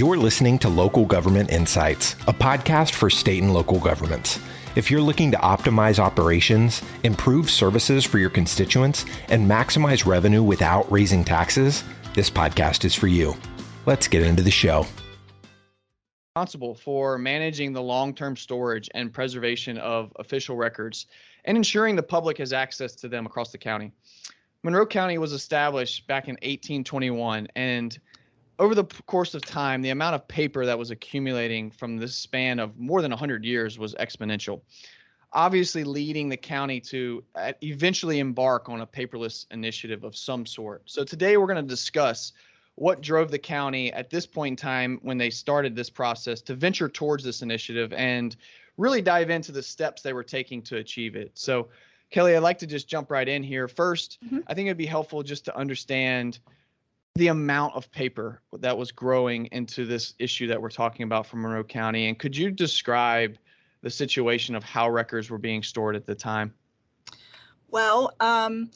You're listening to Local Government Insights, a podcast for state and local governments. If you're looking to optimize operations, improve services for your constituents, and maximize revenue without raising taxes, this podcast is for you. Let's get into the show. Responsible for managing the long term storage and preservation of official records and ensuring the public has access to them across the county. Monroe County was established back in 1821, and over the course of time, the amount of paper that was accumulating from this span of more than 100 years was exponential. Obviously, leading the county to uh, eventually embark on a paperless initiative of some sort. So, today we're going to discuss what drove the county at this point in time when they started this process to venture towards this initiative and really dive into the steps they were taking to achieve it. So, Kelly, I'd like to just jump right in here. 1st mm-hmm. I think it'd be helpful just to understand the amount of paper that was growing into this issue that we're talking about from Monroe County. And could you describe the situation of how records were being stored at the time? Well, um,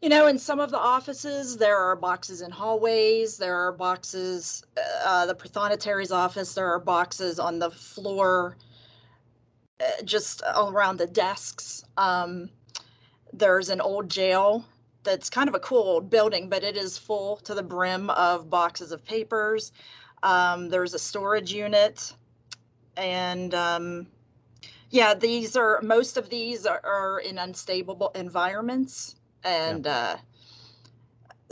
you know, in some of the offices, there are boxes in hallways. There are boxes, uh, the prothonotary's office, there are boxes on the floor, uh, just around the desks. Um, there's an old jail that's kind of a cool old building, but it is full to the brim of boxes of papers. Um, there's a storage unit, and um, yeah, these are most of these are, are in unstable environments, and yeah. uh,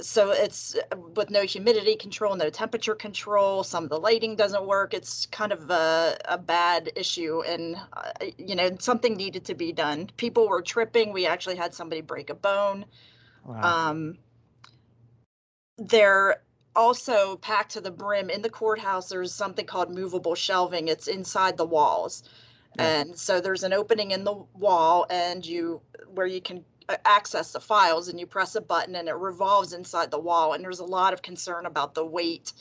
so it's with no humidity control, no temperature control. Some of the lighting doesn't work. It's kind of a, a bad issue, and uh, you know something needed to be done. People were tripping. We actually had somebody break a bone. Wow. Um, they're also packed to the brim in the courthouse. There's something called movable shelving. It's inside the walls, yeah. and so there's an opening in the wall, and you where you can uh, access the files, and you press a button, and it revolves inside the wall. And there's a lot of concern about the weight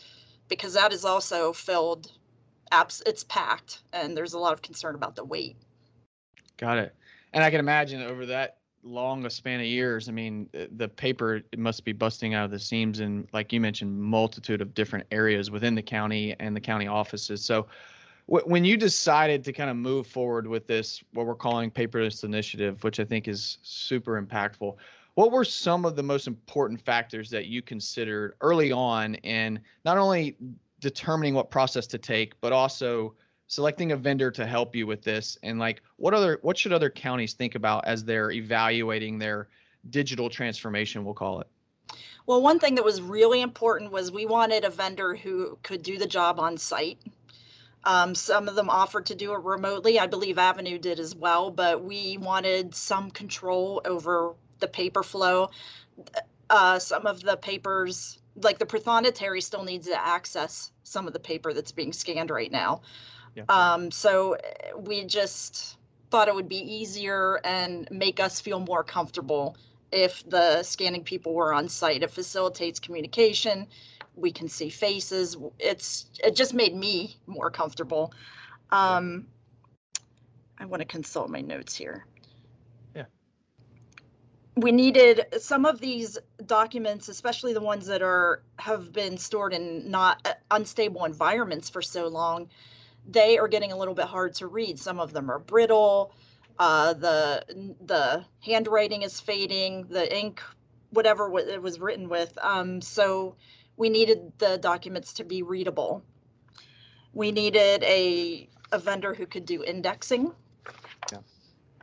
because that is also filled. It's packed, and there's a lot of concern about the weight. Got it. And I can imagine over that long a span of years, I mean, uh, the paper must be busting out of the seams in, like you mentioned, multitude of different areas within the county and the county offices. So, when you decided to kind of move forward with this, what we're calling paperless initiative, which I think is super impactful, what were some of the most important factors that you considered early on in not only determining what process to take, but also selecting a vendor to help you with this and like what other what should other counties think about as they're evaluating their digital transformation we'll call it? Well one thing that was really important was we wanted a vendor who could do the job on site. Um, some of them offered to do it remotely. I believe Avenu did as well but we wanted some control over the paper flow. Uh, some of the papers like the prothonotary still needs to access some of the paper that's being scanned right now yeah. Um, so eh, we just thought it would be easier and make us feel more comfortable if the scanning people were on site. It facilitates communication. We can see faces. It's it just made me more comfortable. Um, I want to consult my notes here. Yeah. We needed some of these documents, especially the ones that are have been stored in not uh, unstable environments for so long they are getting a little bit hard to read. Some of them are brittle. Uh, the the handwriting is fading. The ink, whatever it was written with. Um, so we needed the documents to be readable. We needed a a vendor who could do indexing. Yeah.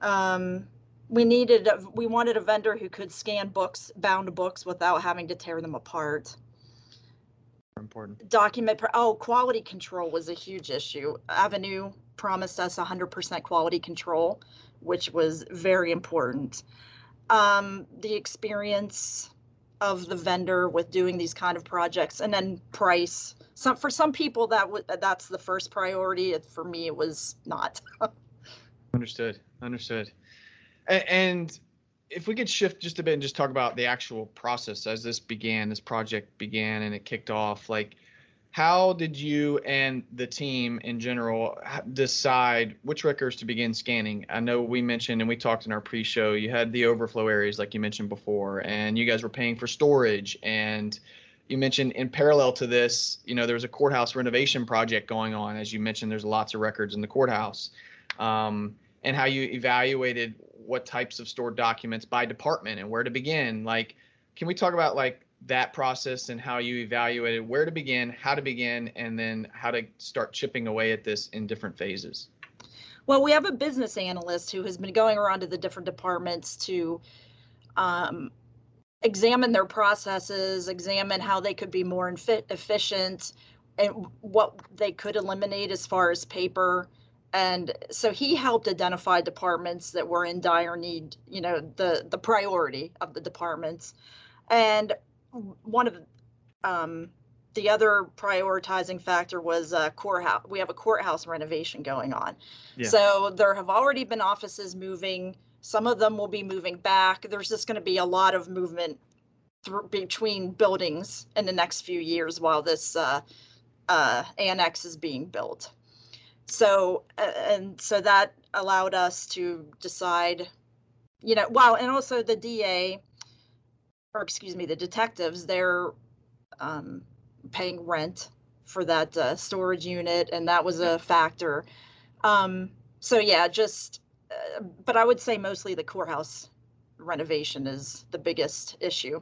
Um, we needed we wanted a vendor who could scan books, bound books, without having to tear them apart important. Document, oh, quality control was a huge issue. Avenu promised us 100% quality control, which was very important. Um, the experience of the vendor with doing these kind of projects and then price. Some for some people that that's the first priority. For me, it was not. understood. Understood. and if we could shift just a bit and just talk about the actual process as this began, this project began and it kicked off, like how did you and the team in general decide which records to begin scanning? I know we mentioned and we talked in our pre-show, you had the overflow areas like you mentioned before, and you guys were paying for storage and you mentioned in parallel to this, you know, there was a courthouse renovation project going on. As you mentioned, there's lots of records in the courthouse. Um, and how you evaluated what types of stored documents by department and where to begin. Like, can we talk about like that process and how you evaluated where to begin, how to begin, and then how to start chipping away at this in different phases? Well, we have a business analyst who has been going around to the different departments to um, examine their processes, examine how they could be more efficient, and what they could eliminate as far as paper. And so he helped identify departments that were in dire need, you know, the the priority of the departments. And one of um, the other prioritizing factor was a courthouse. We have a courthouse renovation going on. Yeah. So there have already been offices moving some of them will be moving back. There's just going to be a lot of movement between buildings in the next few years while this uh, uh, annex is being built. So, uh, and so that allowed us to decide, you know, wow, and also the DA, or excuse me, the detectives, they're um, paying rent for that uh, storage unit, and that was a factor. Um, so yeah, just but I would say mostly the courthouse renovation is the biggest issue.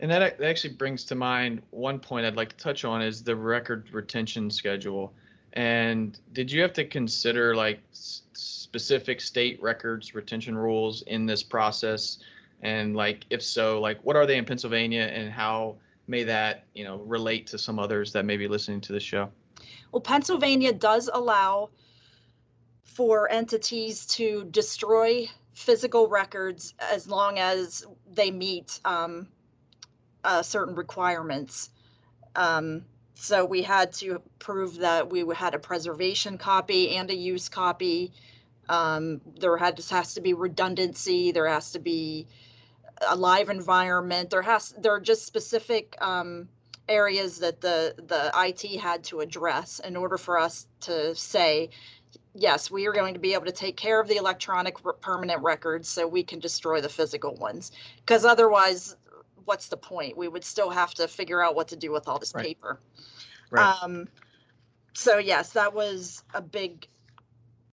And that, that actually brings to mind one point I'd like to touch on is the record retention schedule. And did you have to consider like specific state records retention rules in this process? And like, if so, like what are they in Pennsylvania and how may that, you know, relate to some others that may be listening to the show? Well, Pennsylvania does allow for entities to destroy physical records as long as they meet um, uh, certain requirements. Um, so we had to prove that we had a preservation copy and a use copy. Um, there had has to be redundancy. There has to be a live environment. There has there are just specific um, areas that the the IT had to address in order for us to say yes, we are going to be able to take care of the electronic permanent records so we can destroy the physical ones. Because otherwise, what's the point? We would still have to figure out what to do with all this right. paper. Right. Um, so yes, that was a big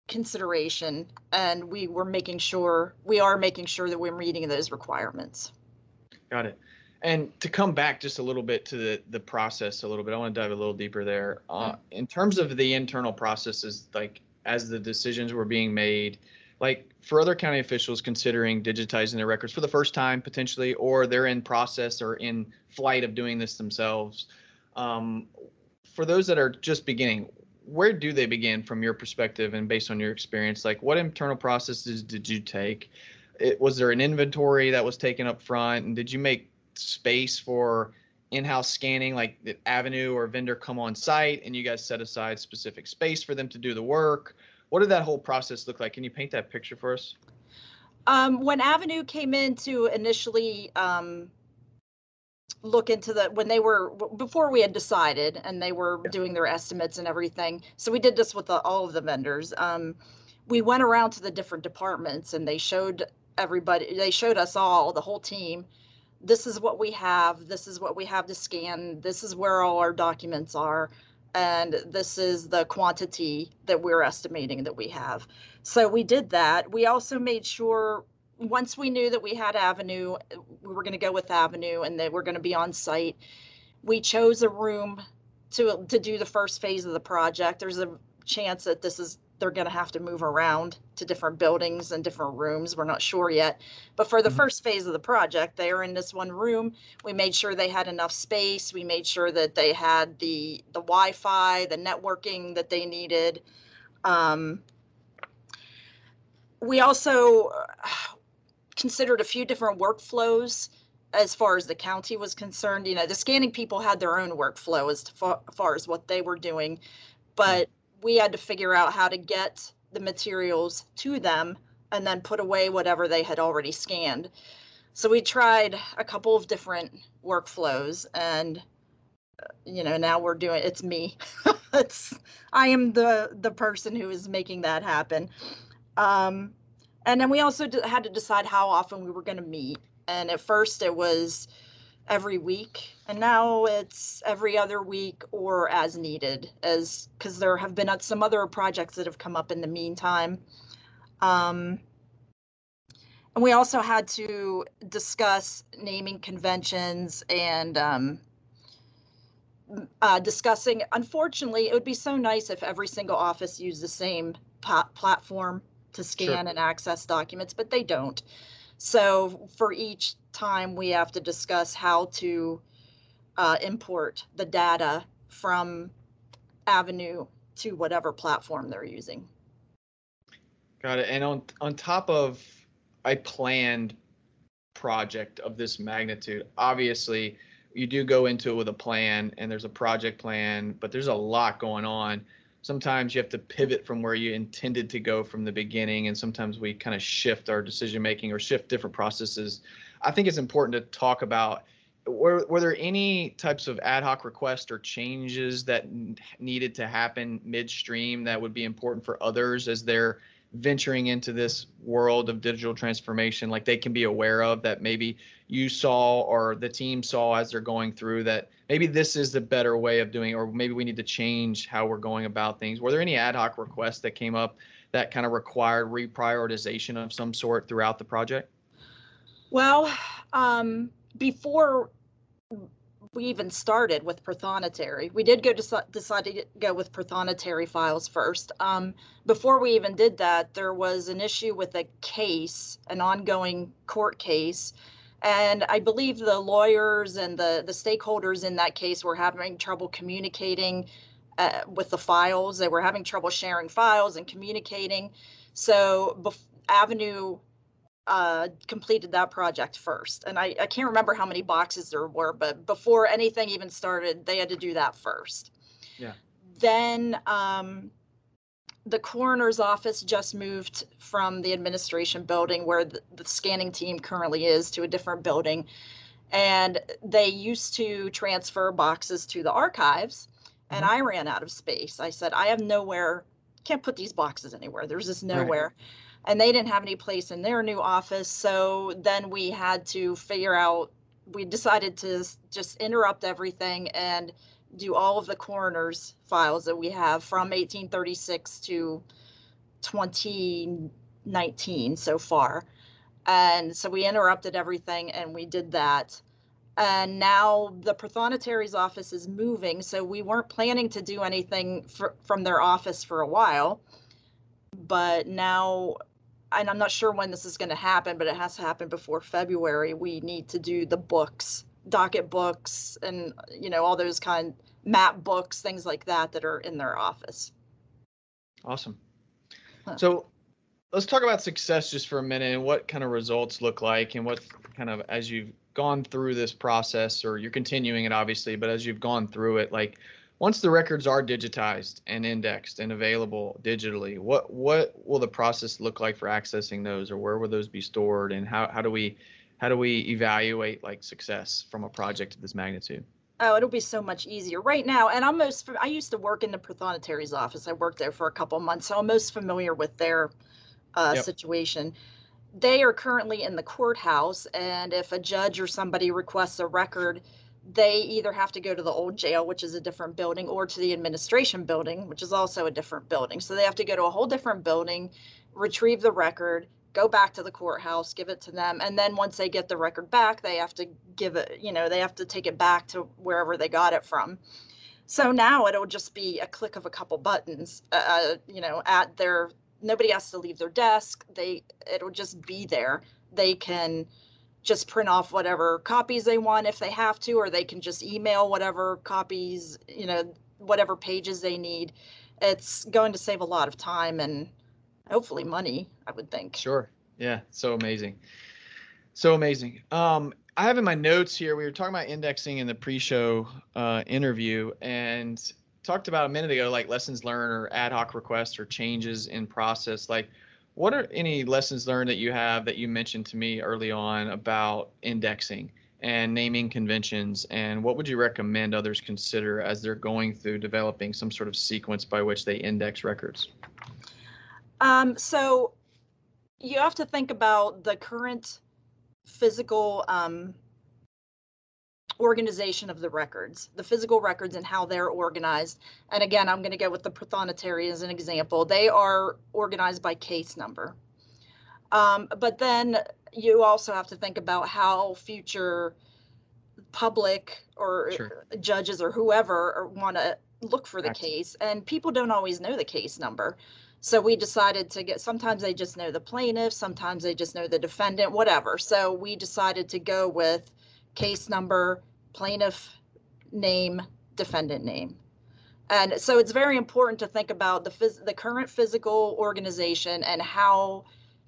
consideration, and we were making sure we are making sure that we're meeting those requirements. Got it. And to come back just a little bit to the the process a little bit, I want to dive a little deeper there. Uh, mm-hmm. in terms of the internal processes, like as the decisions were being made like for other county officials considering digitizing their records for the first time potentially or they're in process or in flight of doing this themselves um, for those that are just beginning where do they begin from your perspective and based on your experience? Like what internal processes did you take? It, was there an inventory that was taken up front? And did you make space for in-house scanning like the Avenu or vendor come on site and you guys set aside specific space for them to do the work what did that whole process look like can you paint that picture for us um, when Avenu came in to initially um, look into the when they were before we had decided and they were yeah. doing their estimates and everything so we did this with the, all of the vendors um, we went around to the different departments and they showed everybody they showed us all the whole team this is what we have, this is what we have to scan, this is where all our documents are, and this is the quantity that we're estimating that we have. So we did that. We also made sure once we knew that we had Avenu, we were going to go with Avenu and they were going to be on site. We chose a room to to do the first phase of the project. There's a chance that this is they're going to have to move around to different buildings and different rooms. We're not sure yet. But for the mm-hmm. first phase of the project, they are in this one room. We made sure they had enough space. We made sure that they had the the Wi-Fi, the networking that they needed. Um, we also uh, considered a few different workflows as far as the county was concerned. You know, the scanning people had their own workflow as far, far as what they were doing, but we had to figure out how to get the materials to them and then put away whatever they had already scanned. So we tried a couple of different workflows and uh, you know now we're doing it's me. It's i am the the person who is making that happen. Um and then we also had to decide how often we were going to meet. And at first it was every week, and now it's every other week or as needed, as because there have been some other projects that have come up in the meantime. Um, and we also had to discuss naming conventions and um, uh, discussing. Unfortunately, it would be so nice if every single office used the same platform to scan sure. and access documents, but they don't. So for each time, we have to discuss how to uh, import the data from Avenu to whatever platform they're using. Got it. And on on top of a planned project of this magnitude, obviously you do go into it with a plan and there's a project plan, but there's a lot going on. Sometimes you have to pivot from where you intended to go from the beginning, and sometimes we kind of shift our decision making or shift different processes. I think it's important to talk about were, were there any types of ad hoc requests or changes that needed to happen midstream that would be important for others as they're venturing into this world of digital transformation like they can be aware of that maybe you saw or the team saw as they're going through that maybe this is the better way of doing or maybe we need to change how we're going about things? Were there any ad hoc requests that came up that kind of required reprioritization of some sort throughout the project well um, before we even started with Prothonotary. We did go decide to go with Prothonotary files first. Um, before we even did that, there was an issue with a case, an ongoing court case, and I believe the lawyers and the the stakeholders in that case were having trouble communicating uh, with the files. They were having trouble sharing files and communicating. So Avenu uh, completed that project first. And I, I can't remember how many boxes there were, but before anything even started, they had to do that first. Yeah. Then um, the coroner's office just moved from the administration building where the, the scanning team currently is to a different building. And they used to transfer boxes to the archives, and mm-hmm. I ran out of space. I said, I have nowhere, can't put these boxes anywhere. There's just nowhere. Right and they didn't have any place in their new office. So then we had to figure out, we decided to just interrupt everything and do all of the coroner's files that we have from 1836 to 2019 so far. And so we interrupted everything and we did that. And now the Prothonotary's office is moving. So we weren't planning to do anything for, from their office for a while. But now and I'm not sure when this is going to happen, but it has to happen before February. We need to do the books, docket books, and you know all those kind map books, things like that that are in their office. Awesome. Huh. So let's talk about success just for a minute and what kind of results look like and what kind of as you've gone through this process or you're continuing it obviously, but as you've gone through it, like once the records are digitized and indexed and available digitally, what what will the process look like for accessing those, or where will those be stored, and how how do we how do we evaluate like success from a project of this magnitude? Oh, it'll be so much easier right now. And I'm most I used to work in the Prothonotary's office. I worked there for a couple months, so I'm most familiar with their uh, yep. situation. They are currently in the courthouse, and if a judge or somebody requests a record, they either have to go to the old jail, which is a different building, or to the administration building, which is also a different building. So they have to go to a whole different building, retrieve the record, go back to the courthouse, give it to them, and then once they get the record back, they have to give it, you know, they have to take it back to wherever they got it from. So now it'll just be a click of a couple buttons, uh, uh you know, at their nobody has to leave their desk. They it'll just be there. They can just print off whatever copies they want if they have to, or they can just email whatever copies, you know, whatever pages they need. It's going to save a lot of time and hopefully money, I would think. Sure. Yeah. So amazing. So amazing. Um, I have in my notes here, we were talking about indexing in the pre-show uh, interview and talked about a minute ago, like lessons learned or ad hoc requests or changes in process. Like, what are any lessons learned that you have that you mentioned to me early on about indexing and naming conventions? And what would you recommend others consider as they're going through developing some sort of sequence by which they index records? Um, so you have to think about the current physical um, organization of the records, the physical records and how they're organized. And again, I'm going to go with the prothonotary as an example. They are organized by case number. Um, but then you also have to think about how future public or Sure. judges or whoever want to look for the case and people don't always know the case number so we decided to get sometimes they just know the plaintiff sometimes they just know the defendant whatever so we decided to go with case number plaintiff name defendant name and so it's very important to think about the phys- the current physical organization and how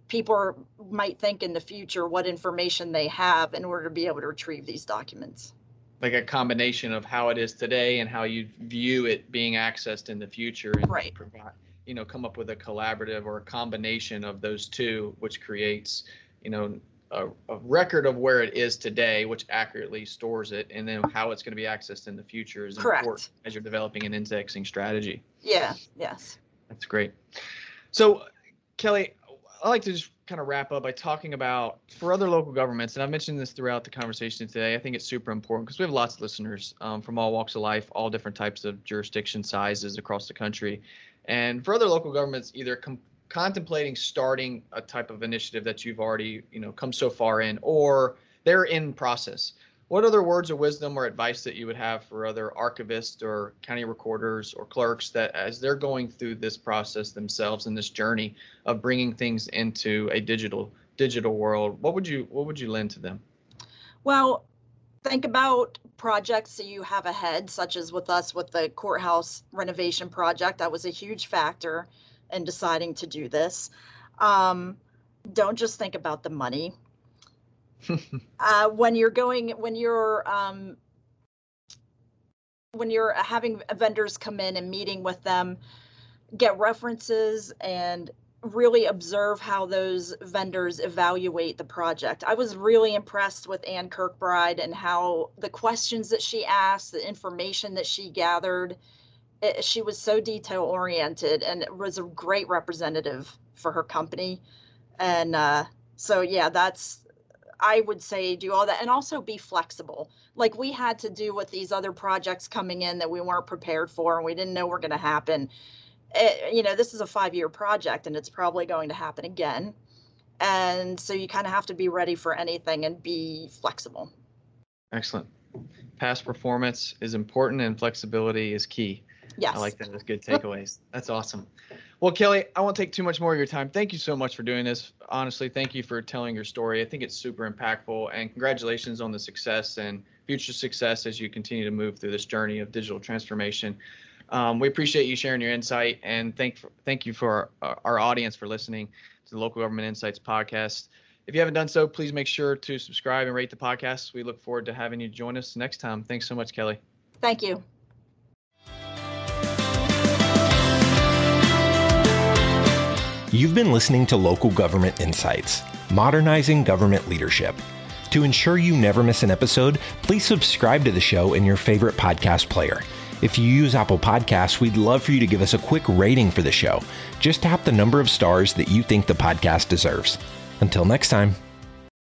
people are, might think in the future what information they have in order to be able to retrieve these documents Like a combination of how it is today and how you view it being accessed in the future and Right. provide, you know, come up with a collaborative or a combination of those two, which creates, you know, a, a record of where it is today, which accurately stores it, and then how it's going to be accessed in the future is Correct. important as you're developing an indexing strategy. yeah yes That's great. So, Kelly, I like to just kind of wrap up by talking about for other local governments, and I've mentioned this throughout the conversation today. I think it's super important because we have lots of listeners um, from all walks of life, all different types of jurisdiction sizes across the country. And for other local governments, either com- contemplating starting a type of initiative that you've already, you know, come so far in, or they're in process. What other words of wisdom or advice that you would have for other archivists or county recorders or clerks that as they're going through this process themselves and this journey of bringing things into a digital digital world, what would you what would you lend to them? Well, think about projects that you have ahead, such as with us with the courthouse renovation project. That was a huge factor in deciding to do this. Um, don't just think about the money. uh, when you're going, when you're um, when you're having vendors come in and meeting with them, get references and really observe how those vendors evaluate the project. I was really impressed with Ann Kirkbride and how the questions that she asked, the information that she gathered, it, she was so detail oriented and was a great representative for her company. And uh, so, yeah, that's, I would say do all that and also be flexible. Like we had to do with these other projects coming in that we weren't prepared for and we didn't know were going to happen it, you know, this is a five year project and it's probably going to happen again. And so you kind of have to be ready for anything and be flexible. Excellent. Past performance is important and flexibility is key. Yes. I like that as good takeaways. That's awesome. Well, Kelly, I won't take too much more of your time. Thank you so much for doing this. Honestly, thank you for telling your story. I think it's super impactful and congratulations on the success and future success as you continue to move through this journey of digital transformation. Um, we appreciate you sharing your insight and thank thank you for our, our audience for listening to the Local Government Insights podcast. If you haven't done so, please make sure to subscribe and rate the podcast. We look forward to having you join us next time. Thanks so much, Kelly. Thank you. You've been listening to Local Government Insights, modernizing government leadership. To ensure you never miss an episode, please subscribe to the show in your favorite podcast player. If you use Apple Podcasts, we'd love for you to give us a quick rating for the show. Just tap the number of stars that you think the podcast deserves. Until next time.